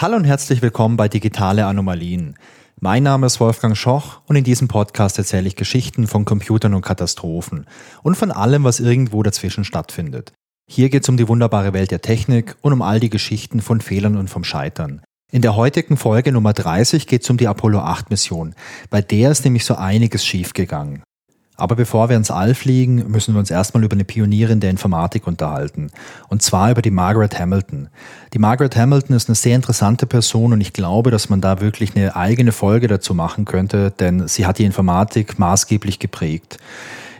Hallo und herzlich willkommen bei Digitale Anomalien. Mein Name ist Wolfgang Schoch und in diesem Podcast erzähle ich Geschichten von Computern und Katastrophen und von allem, was irgendwo dazwischen stattfindet. Hier geht es um die wunderbare Welt der Technik und um all die Geschichten von Fehlern und vom Scheitern. In der heutigen Folge Nummer 30 geht es um die Apollo 8 Mission. Bei der ist nämlich so einiges schiefgegangen. Aber bevor wir ins All fliegen, müssen wir uns erstmal über eine Pionierin der Informatik unterhalten. Und zwar über die Margaret Hamilton. Die Margaret Hamilton ist eine sehr interessante Person und ich glaube, dass man da wirklich eine eigene Folge dazu machen könnte, denn sie hat die Informatik maßgeblich geprägt.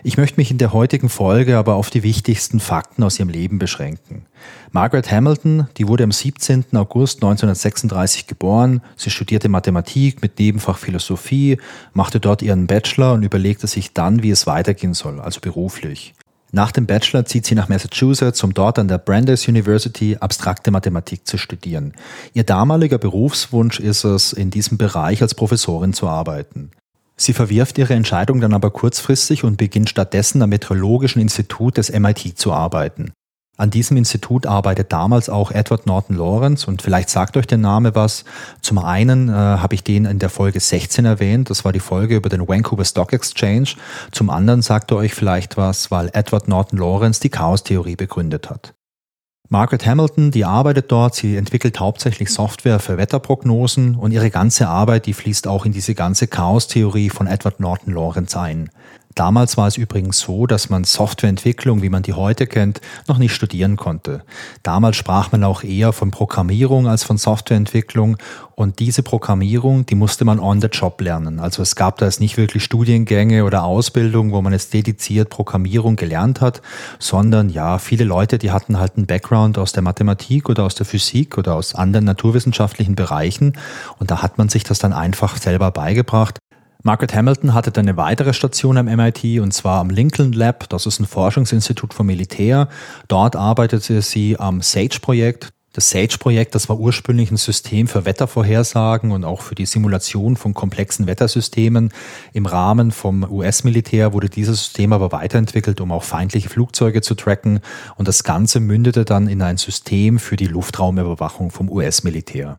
Ich möchte mich in der heutigen Folge aber auf die wichtigsten Fakten aus ihrem Leben beschränken. Margaret Hamilton, die wurde am 17. August 1936 geboren. Sie studierte Mathematik mit Nebenfach Philosophie, machte dort ihren Bachelor und überlegte sich dann, wie es weitergehen soll, also beruflich. Nach dem Bachelor zieht sie nach Massachusetts, um dort an der Brandeis University abstrakte Mathematik zu studieren. Ihr damaliger Berufswunsch ist es, in diesem Bereich als Professorin zu arbeiten. Sie verwirft ihre Entscheidung dann aber kurzfristig und beginnt stattdessen am Meteorologischen Institut des MIT zu arbeiten. An diesem Institut arbeitet damals auch Edward Norton Lawrence und vielleicht sagt euch der Name was. Zum einen äh, habe ich den in der Folge 16 erwähnt, das war die Folge über den Vancouver Stock Exchange. Zum anderen sagt er euch vielleicht was, weil Edward Norton Lawrence die Chaostheorie begründet hat. Margaret Hamilton, die arbeitet dort, sie entwickelt hauptsächlich Software für Wetterprognosen und ihre ganze Arbeit, die fließt auch in diese ganze Chaostheorie von Edward Norton Lawrence ein. Damals war es übrigens so, dass man Softwareentwicklung, wie man die heute kennt, noch nicht studieren konnte. Damals sprach man auch eher von Programmierung als von Softwareentwicklung und diese Programmierung, die musste man on the job lernen. Also es gab da jetzt nicht wirklich Studiengänge oder Ausbildung, wo man jetzt dediziert Programmierung gelernt hat, sondern ja, viele Leute, die hatten halt einen Background aus der Mathematik oder aus der Physik oder aus anderen naturwissenschaftlichen Bereichen und da hat man sich das dann einfach selber beigebracht Margaret Hamilton hatte dann eine weitere Station am MIT und zwar am Lincoln Lab. Das ist ein Forschungsinstitut vom Militär. Dort arbeitete sie am SAGE-Projekt. Das SAGE-Projekt, das war ursprünglich ein System für Wettervorhersagen und auch für die Simulation von komplexen Wettersystemen. Im Rahmen vom US-Militär wurde dieses System aber weiterentwickelt, um auch feindliche Flugzeuge zu tracken. Und das Ganze mündete dann in ein System für die Luftraumüberwachung vom US-Militär.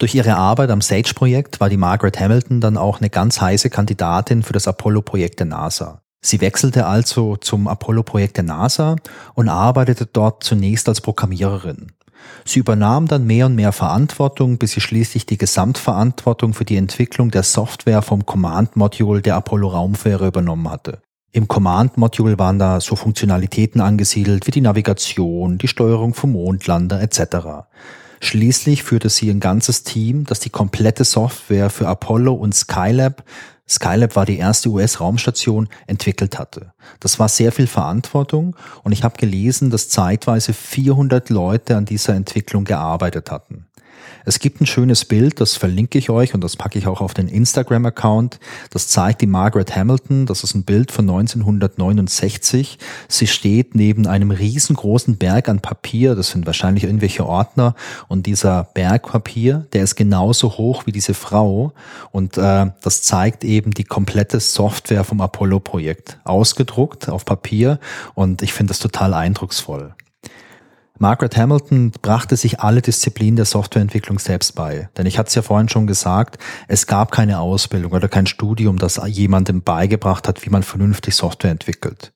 Durch ihre Arbeit am SAGE-Projekt war die Margaret Hamilton dann auch eine ganz heiße Kandidatin für das Apollo-Projekt der NASA. Sie wechselte also zum Apollo-Projekt der NASA und arbeitete dort zunächst als Programmiererin. Sie übernahm dann mehr und mehr Verantwortung, bis sie schließlich die Gesamtverantwortung für die Entwicklung der Software vom Command-Module der Apollo-Raumfähre übernommen hatte. Im Command-Module waren da so Funktionalitäten angesiedelt wie die Navigation, die Steuerung vom Mondlander etc. Schließlich führte sie ein ganzes Team, das die komplette Software für Apollo und Skylab Skylab war die erste US-Raumstation, entwickelt hatte. Das war sehr viel Verantwortung und ich habe gelesen, dass zeitweise 400 Leute an dieser Entwicklung gearbeitet hatten. Es gibt ein schönes Bild, das verlinke ich euch und das packe ich auch auf den Instagram-Account. Das zeigt die Margaret Hamilton. Das ist ein Bild von 1969. Sie steht neben einem riesengroßen Berg an Papier. Das sind wahrscheinlich irgendwelche Ordner. Und dieser Berg Papier, der ist genauso hoch wie diese Frau. Und äh, das zeigt eben die komplette Software vom Apollo-Projekt. Ausgedruckt auf Papier. Und ich finde das total eindrucksvoll. Margaret Hamilton brachte sich alle Disziplinen der Softwareentwicklung selbst bei. Denn ich hatte es ja vorhin schon gesagt, es gab keine Ausbildung oder kein Studium, das jemandem beigebracht hat, wie man vernünftig Software entwickelt.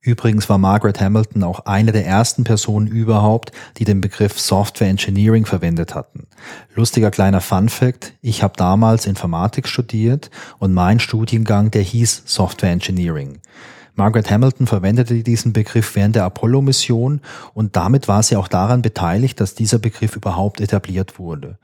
Übrigens war Margaret Hamilton auch eine der ersten Personen überhaupt, die den Begriff Software Engineering verwendet hatten. Lustiger kleiner Fun fact, ich habe damals Informatik studiert und mein Studiengang, der hieß Software Engineering. Margaret Hamilton verwendete diesen Begriff während der Apollo-Mission und damit war sie auch daran beteiligt, dass dieser Begriff überhaupt etabliert wurde.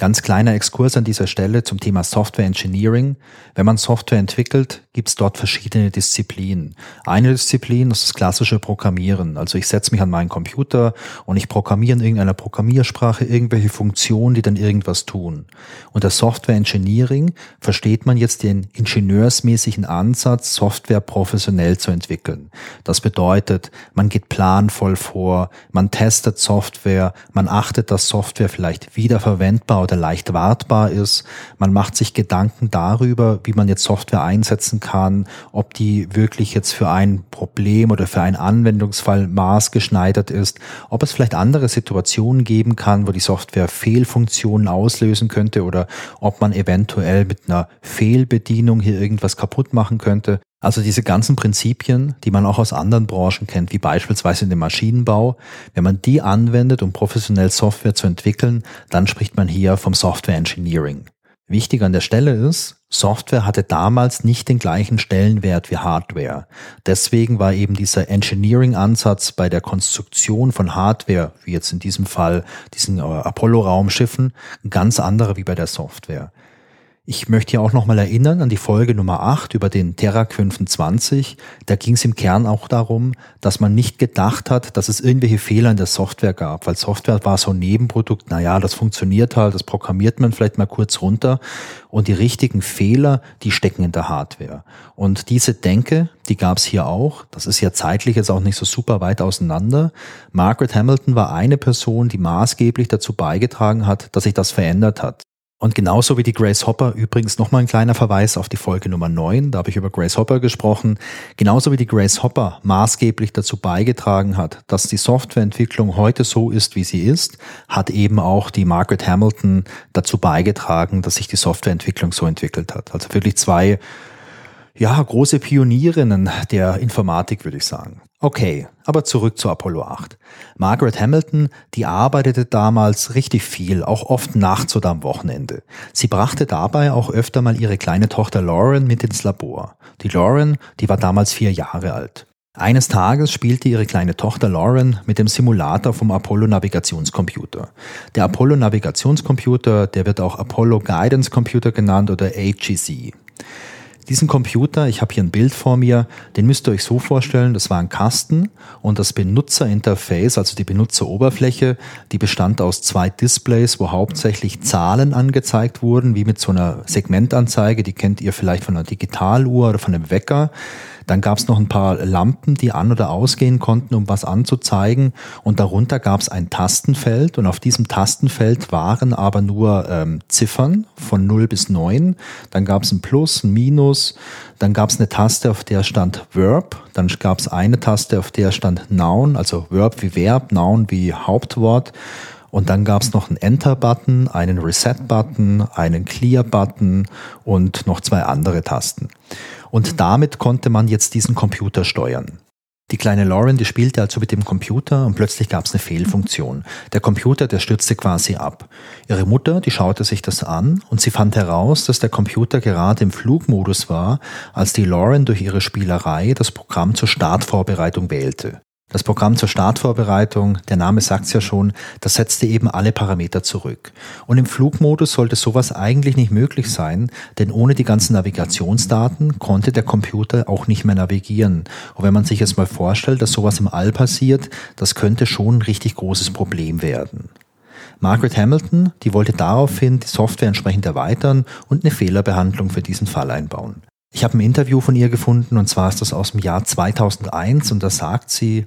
Ganz kleiner Exkurs an dieser Stelle zum Thema Software Engineering. Wenn man Software entwickelt, gibt es dort verschiedene Disziplinen. Eine Disziplin ist das klassische Programmieren. Also ich setze mich an meinen Computer und ich programmiere in irgendeiner Programmiersprache irgendwelche Funktionen, die dann irgendwas tun. Unter Software Engineering versteht man jetzt den ingenieursmäßigen Ansatz, Software professionell zu entwickeln. Das bedeutet, man geht planvoll vor, man testet Software, man achtet, dass Software vielleicht wiederverwendbar oder leicht wartbar ist. Man macht sich Gedanken darüber, wie man jetzt Software einsetzen kann, ob die wirklich jetzt für ein Problem oder für einen Anwendungsfall maßgeschneidert ist, ob es vielleicht andere Situationen geben kann, wo die Software Fehlfunktionen auslösen könnte oder ob man eventuell mit einer Fehlbedienung hier irgendwas kaputt machen könnte. Also diese ganzen Prinzipien, die man auch aus anderen Branchen kennt, wie beispielsweise in dem Maschinenbau, wenn man die anwendet, um professionell Software zu entwickeln, dann spricht man hier vom Software Engineering. Wichtig an der Stelle ist, Software hatte damals nicht den gleichen Stellenwert wie Hardware. Deswegen war eben dieser Engineering-Ansatz bei der Konstruktion von Hardware, wie jetzt in diesem Fall diesen äh, Apollo-Raumschiffen, ganz anderer wie bei der Software. Ich möchte hier auch nochmal erinnern an die Folge Nummer 8 über den Terak 25. Da ging es im Kern auch darum, dass man nicht gedacht hat, dass es irgendwelche Fehler in der Software gab, weil Software war so ein Nebenprodukt, naja, das funktioniert halt, das programmiert man vielleicht mal kurz runter und die richtigen Fehler, die stecken in der Hardware. Und diese Denke, die gab es hier auch, das ist ja zeitlich jetzt auch nicht so super weit auseinander. Margaret Hamilton war eine Person, die maßgeblich dazu beigetragen hat, dass sich das verändert hat. Und genauso wie die Grace Hopper, übrigens nochmal ein kleiner Verweis auf die Folge Nummer 9, da habe ich über Grace Hopper gesprochen, genauso wie die Grace Hopper maßgeblich dazu beigetragen hat, dass die Softwareentwicklung heute so ist, wie sie ist, hat eben auch die Margaret Hamilton dazu beigetragen, dass sich die Softwareentwicklung so entwickelt hat. Also wirklich zwei ja, große Pionierinnen der Informatik, würde ich sagen. Okay, aber zurück zu Apollo 8. Margaret Hamilton, die arbeitete damals richtig viel, auch oft nachts oder am Wochenende. Sie brachte dabei auch öfter mal ihre kleine Tochter Lauren mit ins Labor. Die Lauren, die war damals vier Jahre alt. Eines Tages spielte ihre kleine Tochter Lauren mit dem Simulator vom Apollo Navigationscomputer. Der Apollo Navigationscomputer, der wird auch Apollo Guidance Computer genannt oder AGC. Diesen Computer, ich habe hier ein Bild vor mir, den müsst ihr euch so vorstellen, das war ein Kasten und das Benutzerinterface, also die Benutzeroberfläche, die bestand aus zwei Displays, wo hauptsächlich Zahlen angezeigt wurden, wie mit so einer Segmentanzeige, die kennt ihr vielleicht von einer Digitaluhr oder von einem Wecker. Dann gab es noch ein paar Lampen, die an- oder ausgehen konnten, um was anzuzeigen. Und darunter gab es ein Tastenfeld und auf diesem Tastenfeld waren aber nur ähm, Ziffern von 0 bis 9. Dann gab es ein Plus, ein Minus, dann gab es eine Taste, auf der stand Verb, dann gab es eine Taste, auf der stand Noun, also Verb wie Verb, Noun wie Hauptwort. Und dann gab es noch einen Enter-Button, einen Reset-Button, einen Clear-Button und noch zwei andere Tasten. Und damit konnte man jetzt diesen Computer steuern. Die kleine Lauren, die spielte also mit dem Computer und plötzlich gab es eine Fehlfunktion. Der Computer, der stürzte quasi ab. Ihre Mutter, die schaute sich das an und sie fand heraus, dass der Computer gerade im Flugmodus war, als die Lauren durch ihre Spielerei das Programm zur Startvorbereitung wählte. Das Programm zur Startvorbereitung, der Name sagt's ja schon, das setzte eben alle Parameter zurück. Und im Flugmodus sollte sowas eigentlich nicht möglich sein, denn ohne die ganzen Navigationsdaten konnte der Computer auch nicht mehr navigieren. Und wenn man sich jetzt mal vorstellt, dass sowas im All passiert, das könnte schon ein richtig großes Problem werden. Margaret Hamilton, die wollte daraufhin die Software entsprechend erweitern und eine Fehlerbehandlung für diesen Fall einbauen. Ich habe ein Interview von ihr gefunden und zwar ist das aus dem Jahr 2001 und da sagt sie,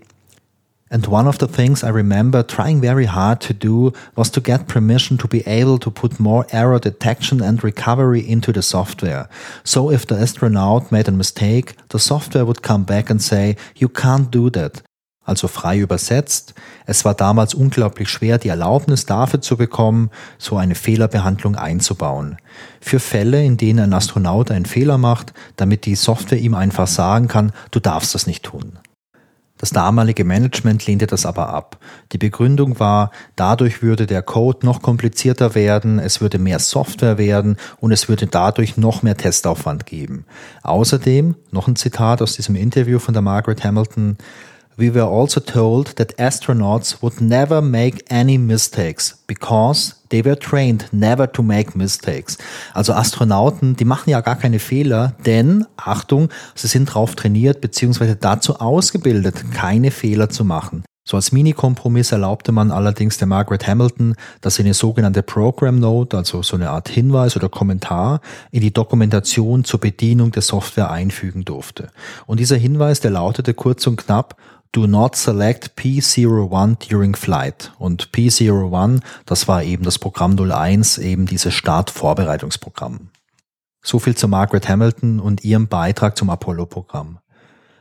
And one of the things I remember trying very hard to do was to get permission to be able to put more error detection and recovery into the software. So if the astronaut made a mistake, the software would come back and say, you can't do that. Also frei übersetzt, es war damals unglaublich schwer, die Erlaubnis dafür zu bekommen, so eine Fehlerbehandlung einzubauen. Für Fälle, in denen ein Astronaut einen Fehler macht, damit die Software ihm einfach sagen kann, du darfst das nicht tun. Das damalige Management lehnte das aber ab. Die Begründung war, dadurch würde der Code noch komplizierter werden, es würde mehr Software werden und es würde dadurch noch mehr Testaufwand geben. Außerdem, noch ein Zitat aus diesem Interview von der Margaret Hamilton, We were also told that astronauts would never make any mistakes because they were trained never to make mistakes. Also Astronauten, die machen ja gar keine Fehler, denn, Achtung, sie sind darauf trainiert bzw. dazu ausgebildet, keine Fehler zu machen. So als Mini-Kompromiss erlaubte man allerdings der Margaret Hamilton, dass sie eine sogenannte Program Note, also so eine Art Hinweis oder Kommentar, in die Dokumentation zur Bedienung der Software einfügen durfte. Und dieser Hinweis, der lautete kurz und knapp, Do not select P01 during flight. Und P01, das war eben das Programm 01, eben dieses Startvorbereitungsprogramm. So viel zu Margaret Hamilton und ihrem Beitrag zum Apollo-Programm.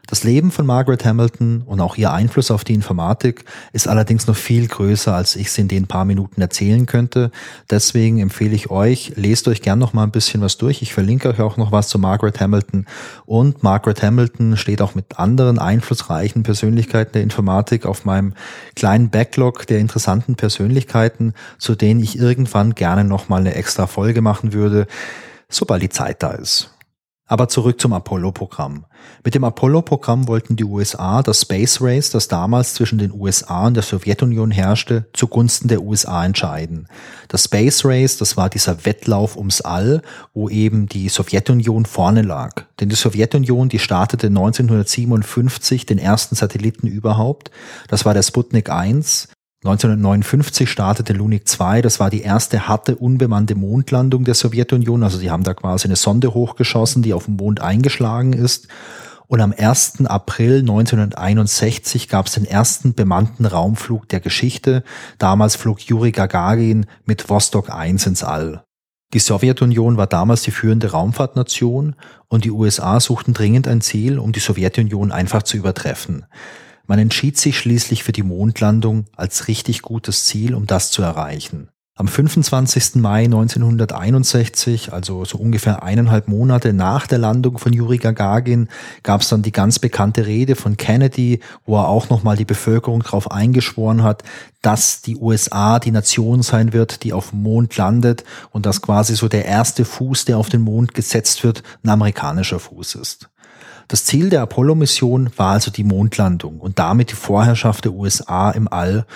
Das Leben von Margaret Hamilton und auch ihr Einfluss auf die Informatik ist allerdings noch viel größer, als ich es in den paar Minuten erzählen könnte. Deswegen empfehle ich euch, lest euch gern noch mal ein bisschen was durch. Ich verlinke euch auch noch was zu Margaret Hamilton. Und Margaret Hamilton steht auch mit anderen einflussreichen Persönlichkeiten der Informatik auf meinem kleinen Backlog der interessanten Persönlichkeiten, zu denen ich irgendwann gerne noch mal eine extra Folge machen würde, sobald die Zeit da ist. Aber zurück zum Apollo-Programm. Mit dem Apollo-Programm wollten die USA das Space Race, das damals zwischen den USA und der Sowjetunion herrschte, zugunsten der USA entscheiden. Das Space Race, das war dieser Wettlauf ums All, wo eben die Sowjetunion vorne lag. Denn die Sowjetunion, die startete 1957 den ersten Satelliten überhaupt. Das war der Sputnik 1. 1959 startete Lunik 2, das war die erste harte unbemannte Mondlandung der Sowjetunion. Also sie haben da quasi eine Sonde hochgeschossen, die auf dem Mond eingeschlagen ist. Und am 1. April 1961 gab es den ersten bemannten Raumflug der Geschichte. Damals flog Juri Gagarin mit Vostok 1 ins All. Die Sowjetunion war damals die führende Raumfahrtnation und die USA suchten dringend ein Ziel, um die Sowjetunion einfach zu übertreffen. Man entschied sich schließlich für die Mondlandung als richtig gutes Ziel, um das zu erreichen. Am 25. Mai 1961, also so ungefähr eineinhalb Monate nach der Landung von Juri Gagarin, gab es dann die ganz bekannte Rede von Kennedy, wo er auch nochmal die Bevölkerung darauf eingeschworen hat, dass die USA die Nation sein wird, die auf dem Mond landet und dass quasi so der erste Fuß, der auf den Mond gesetzt wird, ein amerikanischer Fuß ist. Das Ziel der Apollo-Mission war also die Mondlandung und damit die Vorherrschaft der USA im All,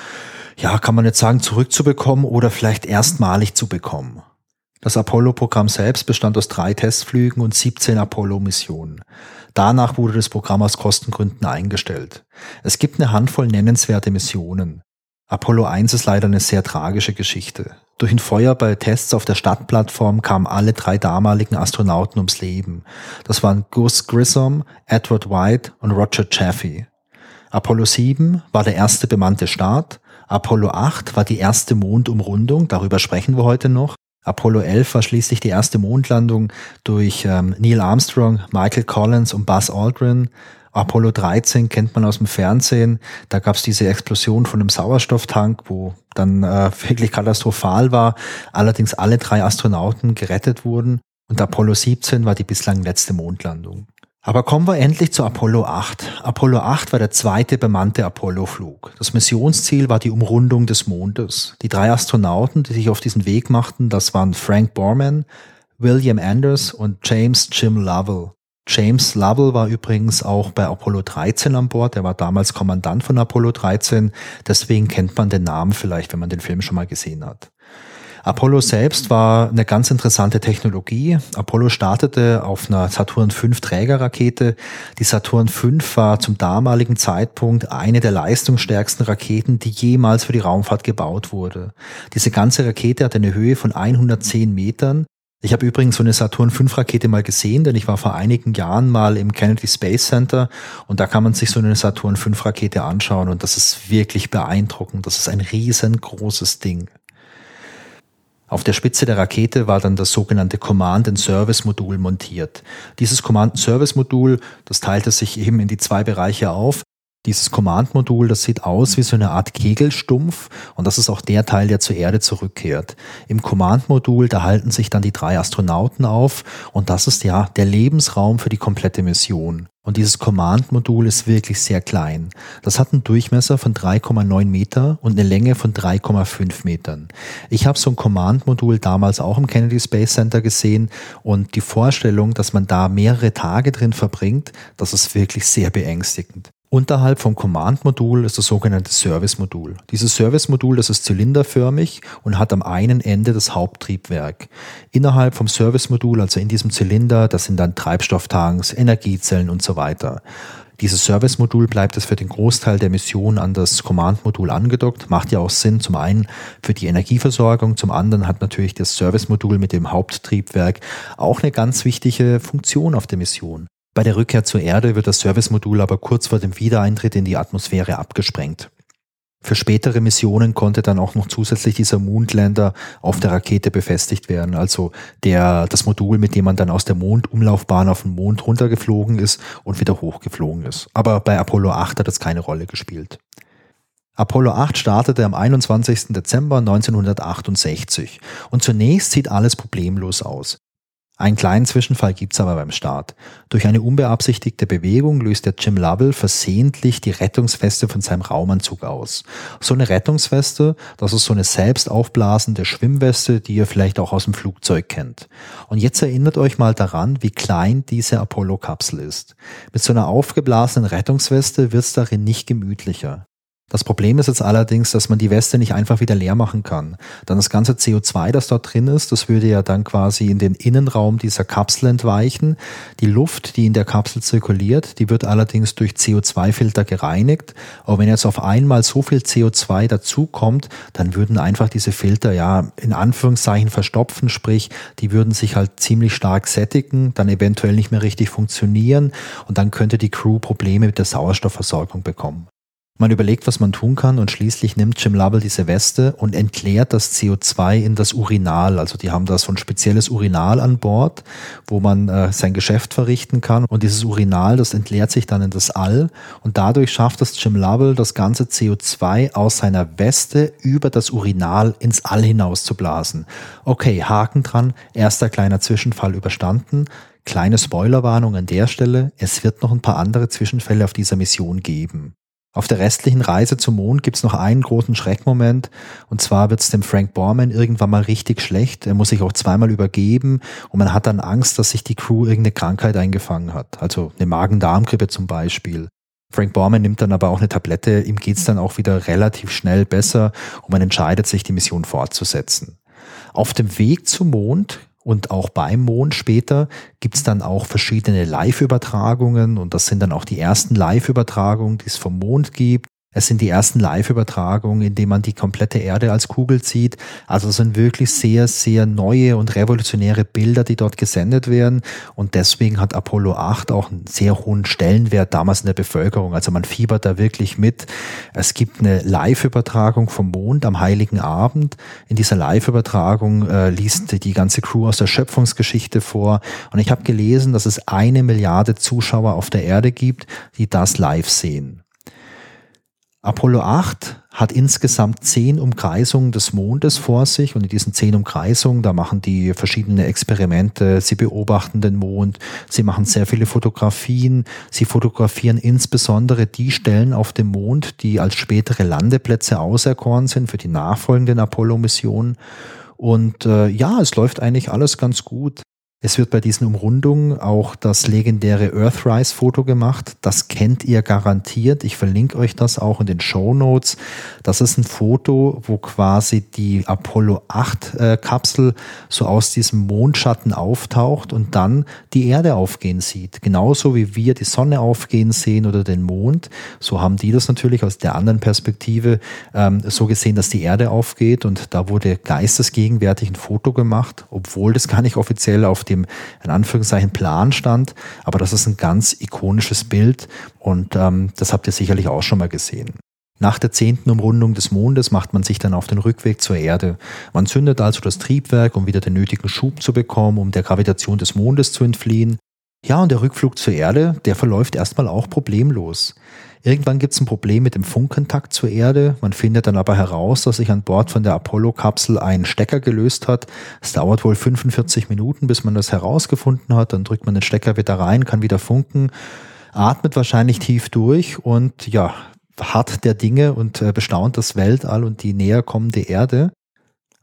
ja, kann man jetzt sagen, zurückzubekommen oder vielleicht erstmalig zu bekommen. Das Apollo-Programm selbst bestand aus drei Testflügen und 17 Apollo-Missionen. Danach wurde das Programm aus Kostengründen eingestellt. Es gibt eine Handvoll nennenswerte Missionen. Apollo 1 ist leider eine sehr tragische Geschichte. Durch ein Feuer bei Tests auf der Stadtplattform kamen alle drei damaligen Astronauten ums Leben. Das waren Gus Grissom, Edward White und Roger Chaffee. Apollo 7 war der erste bemannte Start. Apollo 8 war die erste Mondumrundung, darüber sprechen wir heute noch. Apollo 11 war schließlich die erste Mondlandung durch ähm, Neil Armstrong, Michael Collins und Buzz Aldrin. Apollo 13 kennt man aus dem Fernsehen. Da gab es diese Explosion von einem Sauerstofftank, wo dann äh, wirklich katastrophal war. Allerdings alle drei Astronauten gerettet wurden. Und Apollo 17 war die bislang letzte Mondlandung. Aber kommen wir endlich zu Apollo 8. Apollo 8 war der zweite bemannte Apollo-Flug. Das Missionsziel war die Umrundung des Mondes. Die drei Astronauten, die sich auf diesen Weg machten, das waren Frank Borman, William Anders und James Jim Lovell. James Lovell war übrigens auch bei Apollo 13 an Bord. Er war damals Kommandant von Apollo 13. Deswegen kennt man den Namen vielleicht, wenn man den Film schon mal gesehen hat. Apollo selbst war eine ganz interessante Technologie. Apollo startete auf einer Saturn V Trägerrakete. Die Saturn V war zum damaligen Zeitpunkt eine der leistungsstärksten Raketen, die jemals für die Raumfahrt gebaut wurde. Diese ganze Rakete hatte eine Höhe von 110 Metern ich habe übrigens so eine Saturn V Rakete mal gesehen, denn ich war vor einigen Jahren mal im Kennedy Space Center und da kann man sich so eine Saturn V Rakete anschauen und das ist wirklich beeindruckend. Das ist ein riesengroßes Ding. Auf der Spitze der Rakete war dann das sogenannte Command and Service Modul montiert. Dieses Command and Service Modul, das teilte sich eben in die zwei Bereiche auf. Dieses Command-Modul, das sieht aus wie so eine Art Kegelstumpf und das ist auch der Teil, der zur Erde zurückkehrt. Im Command-Modul, da halten sich dann die drei Astronauten auf und das ist ja der Lebensraum für die komplette Mission. Und dieses Command-Modul ist wirklich sehr klein. Das hat einen Durchmesser von 3,9 Meter und eine Länge von 3,5 Metern. Ich habe so ein Command-Modul damals auch im Kennedy Space Center gesehen und die Vorstellung, dass man da mehrere Tage drin verbringt, das ist wirklich sehr beängstigend. Unterhalb vom Command-Modul ist das sogenannte Service-Modul. Dieses Service-Modul, das ist zylinderförmig und hat am einen Ende das Haupttriebwerk. Innerhalb vom Service-Modul, also in diesem Zylinder, das sind dann Treibstofftanks, Energiezellen und so weiter. Dieses Service-Modul bleibt es für den Großteil der Mission an das Command-Modul angedockt. Macht ja auch Sinn, zum einen für die Energieversorgung, zum anderen hat natürlich das Service-Modul mit dem Haupttriebwerk auch eine ganz wichtige Funktion auf der Mission. Bei der Rückkehr zur Erde wird das Servicemodul aber kurz vor dem Wiedereintritt in die Atmosphäre abgesprengt. Für spätere Missionen konnte dann auch noch zusätzlich dieser Moonlander auf der Rakete befestigt werden. Also der, das Modul, mit dem man dann aus der Mondumlaufbahn auf den Mond runtergeflogen ist und wieder hochgeflogen ist. Aber bei Apollo 8 hat das keine Rolle gespielt. Apollo 8 startete am 21. Dezember 1968 und zunächst sieht alles problemlos aus. Einen kleinen Zwischenfall gibt's aber beim Start. Durch eine unbeabsichtigte Bewegung löst der Jim Lovell versehentlich die Rettungsweste von seinem Raumanzug aus. So eine Rettungsweste, das ist so eine selbst aufblasende Schwimmweste, die ihr vielleicht auch aus dem Flugzeug kennt. Und jetzt erinnert euch mal daran, wie klein diese Apollo-Kapsel ist. Mit so einer aufgeblasenen Rettungsweste wird's darin nicht gemütlicher. Das Problem ist jetzt allerdings, dass man die Weste nicht einfach wieder leer machen kann. Dann das ganze CO2, das dort drin ist, das würde ja dann quasi in den Innenraum dieser Kapsel entweichen. Die Luft, die in der Kapsel zirkuliert, die wird allerdings durch CO2-Filter gereinigt. Aber wenn jetzt auf einmal so viel CO2 dazukommt, dann würden einfach diese Filter ja in Anführungszeichen verstopfen, sprich, die würden sich halt ziemlich stark sättigen, dann eventuell nicht mehr richtig funktionieren und dann könnte die Crew Probleme mit der Sauerstoffversorgung bekommen. Man überlegt, was man tun kann und schließlich nimmt Jim Lovell diese Weste und entleert das CO2 in das Urinal. Also die haben da so ein spezielles Urinal an Bord, wo man äh, sein Geschäft verrichten kann. Und dieses Urinal, das entleert sich dann in das All und dadurch schafft es Jim Lovell, das ganze CO2 aus seiner Weste über das Urinal ins All hinaus zu blasen. Okay, Haken dran, erster kleiner Zwischenfall überstanden. Kleine Spoilerwarnung an der Stelle, es wird noch ein paar andere Zwischenfälle auf dieser Mission geben. Auf der restlichen Reise zum Mond gibt's noch einen großen Schreckmoment. Und zwar wird's dem Frank Borman irgendwann mal richtig schlecht. Er muss sich auch zweimal übergeben und man hat dann Angst, dass sich die Crew irgendeine Krankheit eingefangen hat. Also eine Magen-Darm-Grippe zum Beispiel. Frank Borman nimmt dann aber auch eine Tablette. Ihm geht's dann auch wieder relativ schnell besser und man entscheidet sich, die Mission fortzusetzen. Auf dem Weg zum Mond und auch beim Mond später gibt's dann auch verschiedene Live-Übertragungen und das sind dann auch die ersten Live-Übertragungen, die es vom Mond gibt. Es sind die ersten Live-Übertragungen, in denen man die komplette Erde als Kugel sieht. Also es sind wirklich sehr, sehr neue und revolutionäre Bilder, die dort gesendet werden. Und deswegen hat Apollo 8 auch einen sehr hohen Stellenwert damals in der Bevölkerung. Also man fiebert da wirklich mit. Es gibt eine Live-Übertragung vom Mond am Heiligen Abend. In dieser Live-Übertragung äh, liest die ganze Crew aus der Schöpfungsgeschichte vor. Und ich habe gelesen, dass es eine Milliarde Zuschauer auf der Erde gibt, die das live sehen. Apollo 8 hat insgesamt zehn Umkreisungen des Mondes vor sich und in diesen zehn Umkreisungen, da machen die verschiedene Experimente, sie beobachten den Mond, sie machen sehr viele Fotografien, sie fotografieren insbesondere die Stellen auf dem Mond, die als spätere Landeplätze auserkoren sind für die nachfolgenden Apollo-Missionen. Und äh, ja, es läuft eigentlich alles ganz gut. Es wird bei diesen Umrundungen auch das legendäre Earthrise-Foto gemacht. Das kennt ihr garantiert. Ich verlinke euch das auch in den Show Notes. Das ist ein Foto, wo quasi die Apollo 8 äh, so aus diesem Mondschatten auftaucht und dann die Erde aufgehen sieht. Genauso wie wir die Sonne aufgehen sehen oder den Mond. So haben die das natürlich aus der anderen Perspektive ähm, so gesehen, dass die Erde aufgeht und da wurde geistesgegenwärtig ein Foto gemacht, obwohl das gar nicht offiziell auf dem, in Anführungszeichen, Plan stand. Aber das ist ein ganz ikonisches Bild und ähm, das habt ihr sicherlich auch schon mal gesehen. Nach der zehnten Umrundung des Mondes macht man sich dann auf den Rückweg zur Erde. Man zündet also das Triebwerk, um wieder den nötigen Schub zu bekommen, um der Gravitation des Mondes zu entfliehen. Ja, und der Rückflug zur Erde, der verläuft erstmal auch problemlos. Irgendwann gibt es ein Problem mit dem Funkkontakt zur Erde. Man findet dann aber heraus, dass sich an Bord von der Apollo-Kapsel ein Stecker gelöst hat. Es dauert wohl 45 Minuten, bis man das herausgefunden hat. Dann drückt man den Stecker wieder rein, kann wieder funken, atmet wahrscheinlich tief durch und ja, hart der Dinge und äh, bestaunt das Weltall und die näher kommende Erde.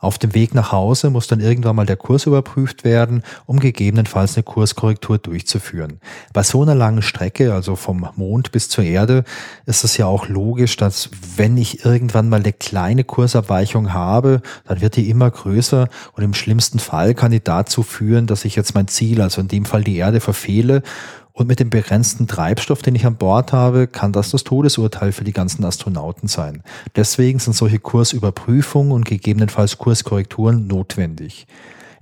Auf dem Weg nach Hause muss dann irgendwann mal der Kurs überprüft werden, um gegebenenfalls eine Kurskorrektur durchzuführen. Bei so einer langen Strecke, also vom Mond bis zur Erde, ist es ja auch logisch, dass wenn ich irgendwann mal eine kleine Kursabweichung habe, dann wird die immer größer und im schlimmsten Fall kann die dazu führen, dass ich jetzt mein Ziel, also in dem Fall die Erde, verfehle und mit dem begrenzten Treibstoff, den ich an Bord habe, kann das das Todesurteil für die ganzen Astronauten sein. Deswegen sind solche Kursüberprüfungen und gegebenenfalls Kurskorrekturen notwendig.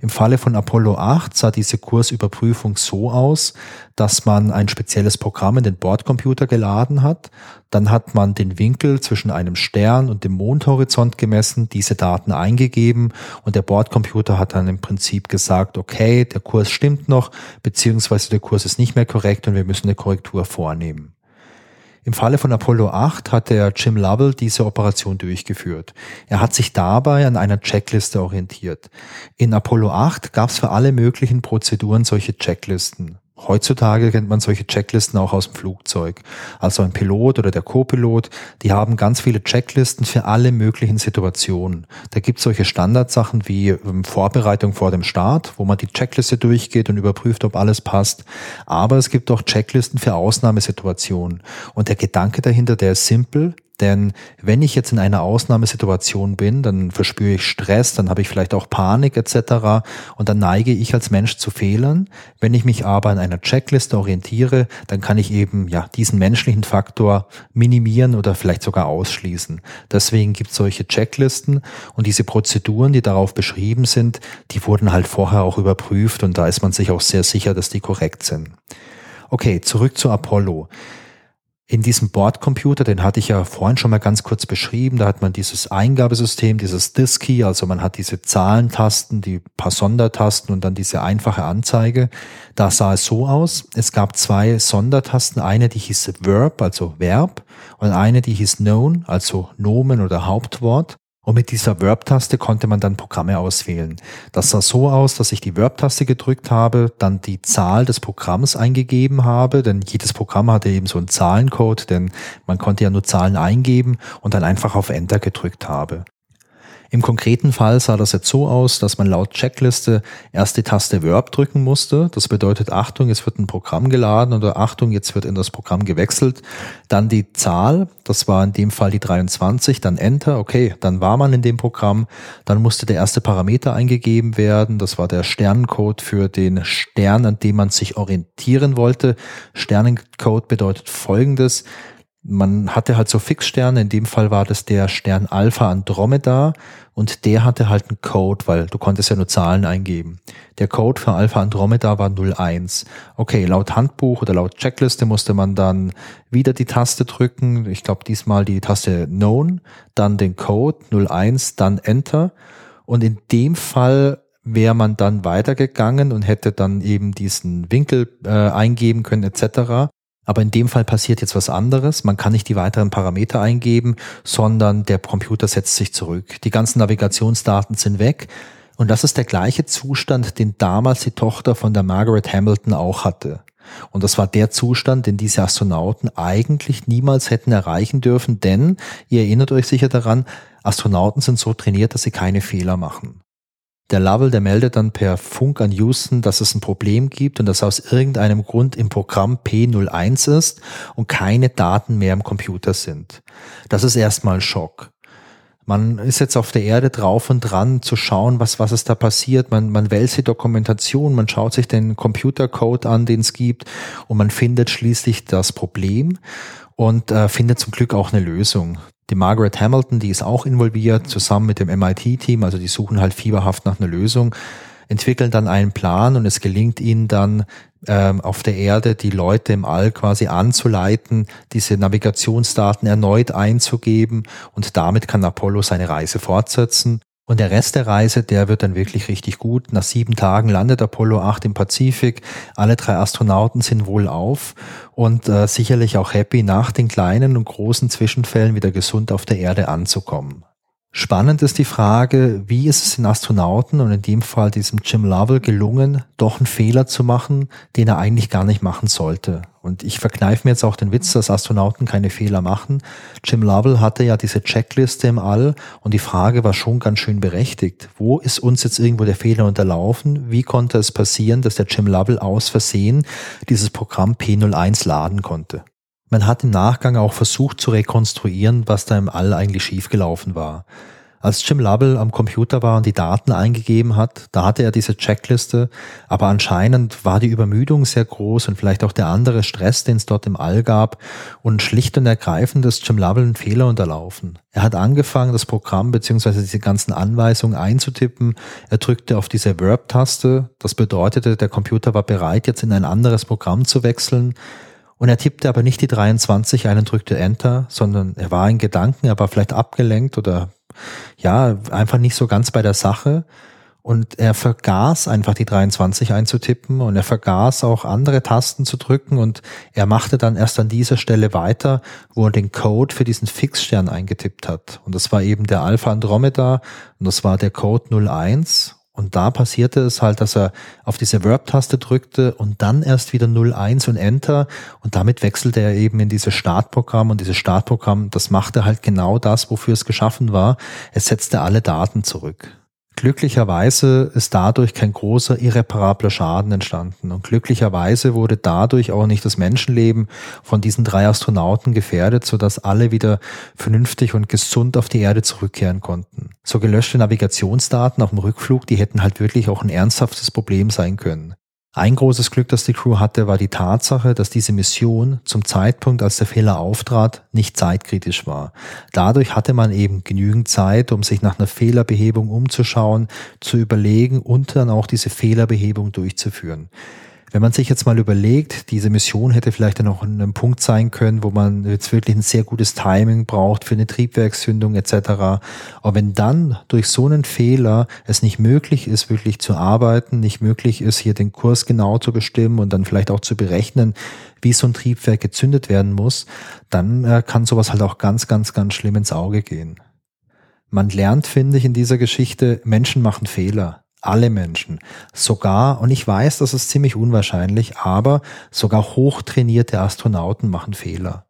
Im Falle von Apollo 8 sah diese Kursüberprüfung so aus, dass man ein spezielles Programm in den Bordcomputer geladen hat. Dann hat man den Winkel zwischen einem Stern und dem Mondhorizont gemessen, diese Daten eingegeben und der Bordcomputer hat dann im Prinzip gesagt, okay, der Kurs stimmt noch, beziehungsweise der Kurs ist nicht mehr korrekt und wir müssen eine Korrektur vornehmen. Im Falle von Apollo 8 hat der Jim Lovell diese Operation durchgeführt. Er hat sich dabei an einer Checkliste orientiert. In Apollo 8 gab es für alle möglichen Prozeduren solche Checklisten. Heutzutage kennt man solche Checklisten auch aus dem Flugzeug. Also ein Pilot oder der Co-Pilot, die haben ganz viele Checklisten für alle möglichen Situationen. Da gibt es solche Standardsachen wie ähm, Vorbereitung vor dem Start, wo man die Checkliste durchgeht und überprüft, ob alles passt. Aber es gibt auch Checklisten für Ausnahmesituationen. Und der Gedanke dahinter, der ist simpel. Denn wenn ich jetzt in einer Ausnahmesituation bin, dann verspüre ich Stress, dann habe ich vielleicht auch Panik etc. Und dann neige ich als Mensch zu Fehlern. Wenn ich mich aber an einer Checkliste orientiere, dann kann ich eben ja diesen menschlichen Faktor minimieren oder vielleicht sogar ausschließen. Deswegen gibt es solche Checklisten und diese Prozeduren, die darauf beschrieben sind, die wurden halt vorher auch überprüft und da ist man sich auch sehr sicher, dass die korrekt sind. Okay, zurück zu Apollo. In diesem Bordcomputer, den hatte ich ja vorhin schon mal ganz kurz beschrieben, da hat man dieses Eingabesystem, dieses Disk-Key, also man hat diese Zahlentasten, die paar Sondertasten und dann diese einfache Anzeige. Da sah es so aus, es gab zwei Sondertasten, eine die hieß Verb, also Verb, und eine die hieß Known, also Nomen oder Hauptwort. Und mit dieser Verb-Taste konnte man dann Programme auswählen. Das sah so aus, dass ich die Verb-Taste gedrückt habe, dann die Zahl des Programms eingegeben habe, denn jedes Programm hatte eben so einen Zahlencode, denn man konnte ja nur Zahlen eingeben und dann einfach auf Enter gedrückt habe. Im konkreten Fall sah das jetzt so aus, dass man laut Checkliste erst die Taste Verb drücken musste. Das bedeutet, Achtung, jetzt wird ein Programm geladen oder Achtung, jetzt wird in das Programm gewechselt. Dann die Zahl, das war in dem Fall die 23, dann Enter, okay, dann war man in dem Programm. Dann musste der erste Parameter eingegeben werden. Das war der Sternencode für den Stern, an dem man sich orientieren wollte. Sternencode bedeutet folgendes man hatte halt so Fixsterne, in dem Fall war das der Stern Alpha Andromeda und der hatte halt einen Code, weil du konntest ja nur Zahlen eingeben. Der Code für Alpha Andromeda war 01. Okay, laut Handbuch oder laut Checkliste musste man dann wieder die Taste drücken, ich glaube diesmal die Taste Known, dann den Code 01, dann Enter und in dem Fall wäre man dann weitergegangen und hätte dann eben diesen Winkel äh, eingeben können etc. Aber in dem Fall passiert jetzt was anderes. Man kann nicht die weiteren Parameter eingeben, sondern der Computer setzt sich zurück. Die ganzen Navigationsdaten sind weg. Und das ist der gleiche Zustand, den damals die Tochter von der Margaret Hamilton auch hatte. Und das war der Zustand, den diese Astronauten eigentlich niemals hätten erreichen dürfen, denn ihr erinnert euch sicher daran, Astronauten sind so trainiert, dass sie keine Fehler machen. Der Lovell, der meldet dann per Funk an Houston, dass es ein Problem gibt und dass aus irgendeinem Grund im Programm P01 ist und keine Daten mehr im Computer sind. Das ist erstmal Schock. Man ist jetzt auf der Erde drauf und dran zu schauen, was, was ist da passiert. Man, man wälzt die Dokumentation, man schaut sich den Computercode an, den es gibt und man findet schließlich das Problem und äh, findet zum Glück auch eine Lösung. Die Margaret Hamilton, die ist auch involviert, zusammen mit dem MIT-Team, also die suchen halt fieberhaft nach einer Lösung, entwickeln dann einen Plan und es gelingt ihnen dann ähm, auf der Erde die Leute im All quasi anzuleiten, diese Navigationsdaten erneut einzugeben und damit kann Apollo seine Reise fortsetzen. Und der Rest der Reise, der wird dann wirklich richtig gut. Nach sieben Tagen landet Apollo 8 im Pazifik. Alle drei Astronauten sind wohl auf und äh, sicherlich auch happy, nach den kleinen und großen Zwischenfällen wieder gesund auf der Erde anzukommen. Spannend ist die Frage, wie ist es den Astronauten und in dem Fall diesem Jim Lovell gelungen, doch einen Fehler zu machen, den er eigentlich gar nicht machen sollte. Und ich verkneife mir jetzt auch den Witz, dass Astronauten keine Fehler machen. Jim Lovell hatte ja diese Checkliste im All und die Frage war schon ganz schön berechtigt. Wo ist uns jetzt irgendwo der Fehler unterlaufen? Wie konnte es passieren, dass der Jim Lovell aus Versehen dieses Programm P01 laden konnte? Man hat im Nachgang auch versucht zu rekonstruieren, was da im All eigentlich schiefgelaufen war. Als Jim Lovell am Computer war und die Daten eingegeben hat, da hatte er diese Checkliste, aber anscheinend war die Übermüdung sehr groß und vielleicht auch der andere Stress, den es dort im All gab und schlicht und ergreifend ist Jim Lovell ein Fehler unterlaufen. Er hat angefangen, das Programm beziehungsweise diese ganzen Anweisungen einzutippen. Er drückte auf diese Verb-Taste. Das bedeutete, der Computer war bereit, jetzt in ein anderes Programm zu wechseln. Und er tippte aber nicht die 23 ein und drückte Enter, sondern er war in Gedanken, er war vielleicht abgelenkt oder ja, einfach nicht so ganz bei der Sache. Und er vergaß einfach die 23 einzutippen und er vergaß auch andere Tasten zu drücken und er machte dann erst an dieser Stelle weiter, wo er den Code für diesen Fixstern eingetippt hat. Und das war eben der Alpha Andromeda und das war der Code 01 und da passierte es halt, dass er auf diese Verb-Taste drückte und dann erst wieder 01 und Enter und damit wechselte er eben in dieses Startprogramm und dieses Startprogramm, das machte halt genau das, wofür es geschaffen war. Es setzte alle Daten zurück. Glücklicherweise ist dadurch kein großer irreparabler Schaden entstanden und glücklicherweise wurde dadurch auch nicht das Menschenleben von diesen drei Astronauten gefährdet, sodass alle wieder vernünftig und gesund auf die Erde zurückkehren konnten. So gelöschte Navigationsdaten auf dem Rückflug, die hätten halt wirklich auch ein ernsthaftes Problem sein können. Ein großes Glück, das die Crew hatte, war die Tatsache, dass diese Mission zum Zeitpunkt, als der Fehler auftrat, nicht zeitkritisch war. Dadurch hatte man eben genügend Zeit, um sich nach einer Fehlerbehebung umzuschauen, zu überlegen und dann auch diese Fehlerbehebung durchzuführen. Wenn man sich jetzt mal überlegt, diese Mission hätte vielleicht dann auch einem Punkt sein können, wo man jetzt wirklich ein sehr gutes Timing braucht für eine Triebwerkszündung etc. Aber wenn dann durch so einen Fehler es nicht möglich ist, wirklich zu arbeiten, nicht möglich ist, hier den Kurs genau zu bestimmen und dann vielleicht auch zu berechnen, wie so ein Triebwerk gezündet werden muss, dann äh, kann sowas halt auch ganz, ganz, ganz schlimm ins Auge gehen. Man lernt, finde ich, in dieser Geschichte, Menschen machen Fehler alle Menschen. Sogar, und ich weiß, das ist ziemlich unwahrscheinlich, aber sogar hochtrainierte Astronauten machen Fehler.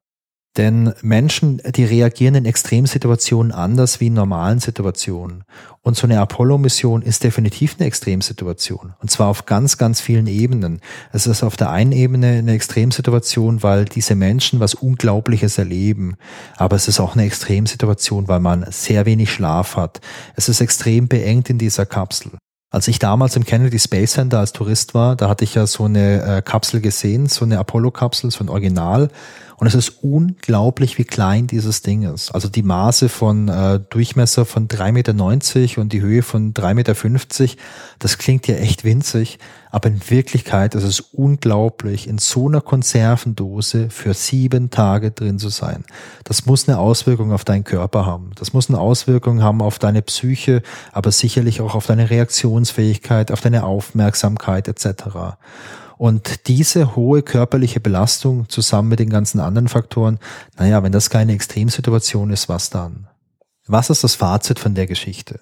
Denn Menschen, die reagieren in Extremsituationen anders wie in normalen Situationen. Und so eine Apollo-Mission ist definitiv eine Extremsituation. Und zwar auf ganz, ganz vielen Ebenen. Es ist auf der einen Ebene eine Extremsituation, weil diese Menschen was Unglaubliches erleben. Aber es ist auch eine Extremsituation, weil man sehr wenig Schlaf hat. Es ist extrem beengt in dieser Kapsel. Als ich damals im Kennedy Space Center als Tourist war, da hatte ich ja so eine äh, Kapsel gesehen, so eine Apollo-Kapsel, so ein Original. Und es ist unglaublich, wie klein dieses Ding ist. Also die Maße von äh, Durchmesser von 3,90 Meter und die Höhe von 3,50 Meter, das klingt ja echt winzig. Aber in Wirklichkeit ist es unglaublich, in so einer Konservendose für sieben Tage drin zu sein. Das muss eine Auswirkung auf deinen Körper haben. Das muss eine Auswirkung haben auf deine Psyche, aber sicherlich auch auf deine Reaktionsfähigkeit, auf deine Aufmerksamkeit etc. Und diese hohe körperliche Belastung zusammen mit den ganzen anderen Faktoren, naja, wenn das keine Extremsituation ist, was dann? Was ist das Fazit von der Geschichte?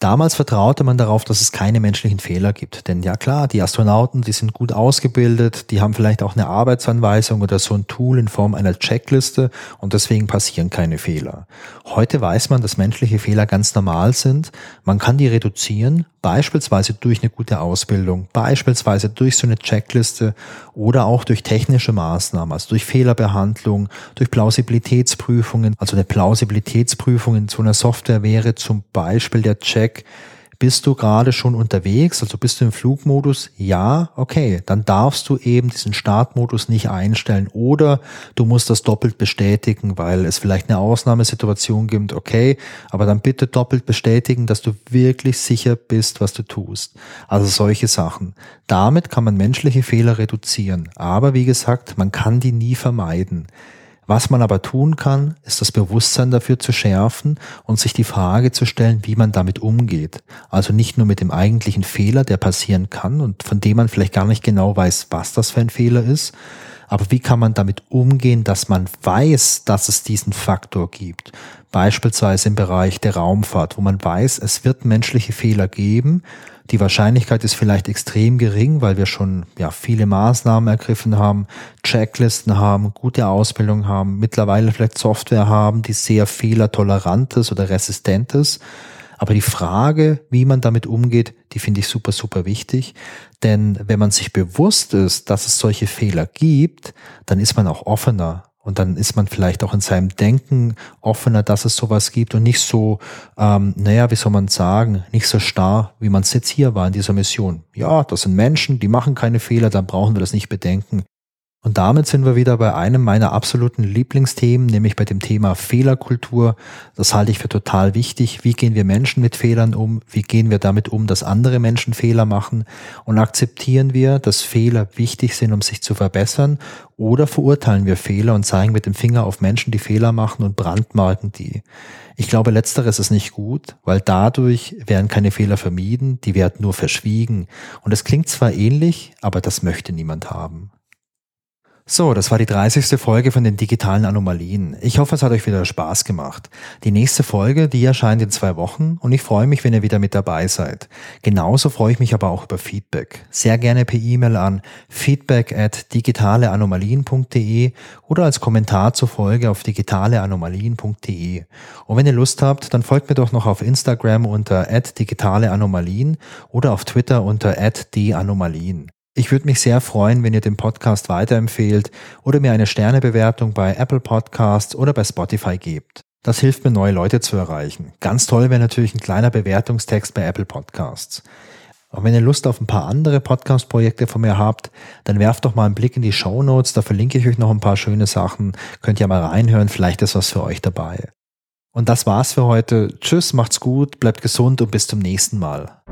Damals vertraute man darauf, dass es keine menschlichen Fehler gibt. Denn ja klar, die Astronauten, die sind gut ausgebildet, die haben vielleicht auch eine Arbeitsanweisung oder so ein Tool in Form einer Checkliste und deswegen passieren keine Fehler. Heute weiß man, dass menschliche Fehler ganz normal sind. Man kann die reduzieren, beispielsweise durch eine gute Ausbildung, beispielsweise durch so eine Checkliste oder auch durch technische Maßnahmen, also durch Fehlerbehandlung, durch Plausibilitätsprüfungen. Also eine Plausibilitätsprüfung in so einer Software wäre zum Beispiel der Check, bist du gerade schon unterwegs, also bist du im Flugmodus? Ja, okay, dann darfst du eben diesen Startmodus nicht einstellen oder du musst das doppelt bestätigen, weil es vielleicht eine Ausnahmesituation gibt, okay, aber dann bitte doppelt bestätigen, dass du wirklich sicher bist, was du tust. Also solche Sachen. Damit kann man menschliche Fehler reduzieren, aber wie gesagt, man kann die nie vermeiden. Was man aber tun kann, ist das Bewusstsein dafür zu schärfen und sich die Frage zu stellen, wie man damit umgeht. Also nicht nur mit dem eigentlichen Fehler, der passieren kann und von dem man vielleicht gar nicht genau weiß, was das für ein Fehler ist, aber wie kann man damit umgehen, dass man weiß, dass es diesen Faktor gibt? Beispielsweise im Bereich der Raumfahrt, wo man weiß, es wird menschliche Fehler geben, die Wahrscheinlichkeit ist vielleicht extrem gering, weil wir schon ja, viele Maßnahmen ergriffen haben, Checklisten haben, gute Ausbildung haben, mittlerweile vielleicht Software haben, die sehr fehlertolerant ist oder resistent ist. Aber die Frage, wie man damit umgeht, die finde ich super, super wichtig. Denn wenn man sich bewusst ist, dass es solche Fehler gibt, dann ist man auch offener Und dann ist man vielleicht auch in seinem Denken offener, dass es sowas gibt und nicht so, ähm, naja, wie soll man sagen, nicht so starr, wie man es jetzt hier war in dieser Mission. Ja, das sind Menschen, die machen keine Fehler, dann brauchen wir das nicht bedenken. Und damit sind wir wieder bei einem meiner absoluten Lieblingsthemen, nämlich bei dem Thema Fehlerkultur. Das halte ich für total wichtig. Wie gehen wir Menschen mit Fehlern um? Wie gehen wir damit um, dass andere Menschen Fehler machen? Und akzeptieren wir, dass Fehler wichtig sind, um sich zu verbessern? Oder verurteilen wir Fehler und zeigen mit dem Finger auf Menschen, die Fehler machen und brandmarken die? Ich glaube, letzteres ist nicht gut, weil dadurch werden keine Fehler vermieden, die werden nur verschwiegen. Und es klingt zwar ähnlich, aber das möchte niemand haben. So, das war die 30. Folge von den digitalen Anomalien. Ich hoffe, es hat euch wieder Spaß gemacht. Die nächste Folge, die erscheint in zwei Wochen und ich freue mich, wenn ihr wieder mit dabei seid. Genauso freue ich mich aber auch über Feedback. Sehr gerne per E-Mail an feedback at digitaleanomalien.de oder als Kommentar zur Folge auf digitaleanomalien.de. Und wenn ihr Lust habt, dann folgt mir doch noch auf Instagram unter digitaleanomalien oder auf Twitter unter @d_anomalien. Ich würde mich sehr freuen, wenn ihr den Podcast weiterempfehlt oder mir eine Sternebewertung bei Apple Podcasts oder bei Spotify gebt. Das hilft mir, neue Leute zu erreichen. Ganz toll wäre natürlich ein kleiner Bewertungstext bei Apple Podcasts. Und wenn ihr Lust auf ein paar andere Podcast-Projekte von mir habt, dann werft doch mal einen Blick in die Show Notes. Da verlinke ich euch noch ein paar schöne Sachen. Könnt ihr mal reinhören. Vielleicht ist was für euch dabei. Und das war's für heute. Tschüss, macht's gut, bleibt gesund und bis zum nächsten Mal.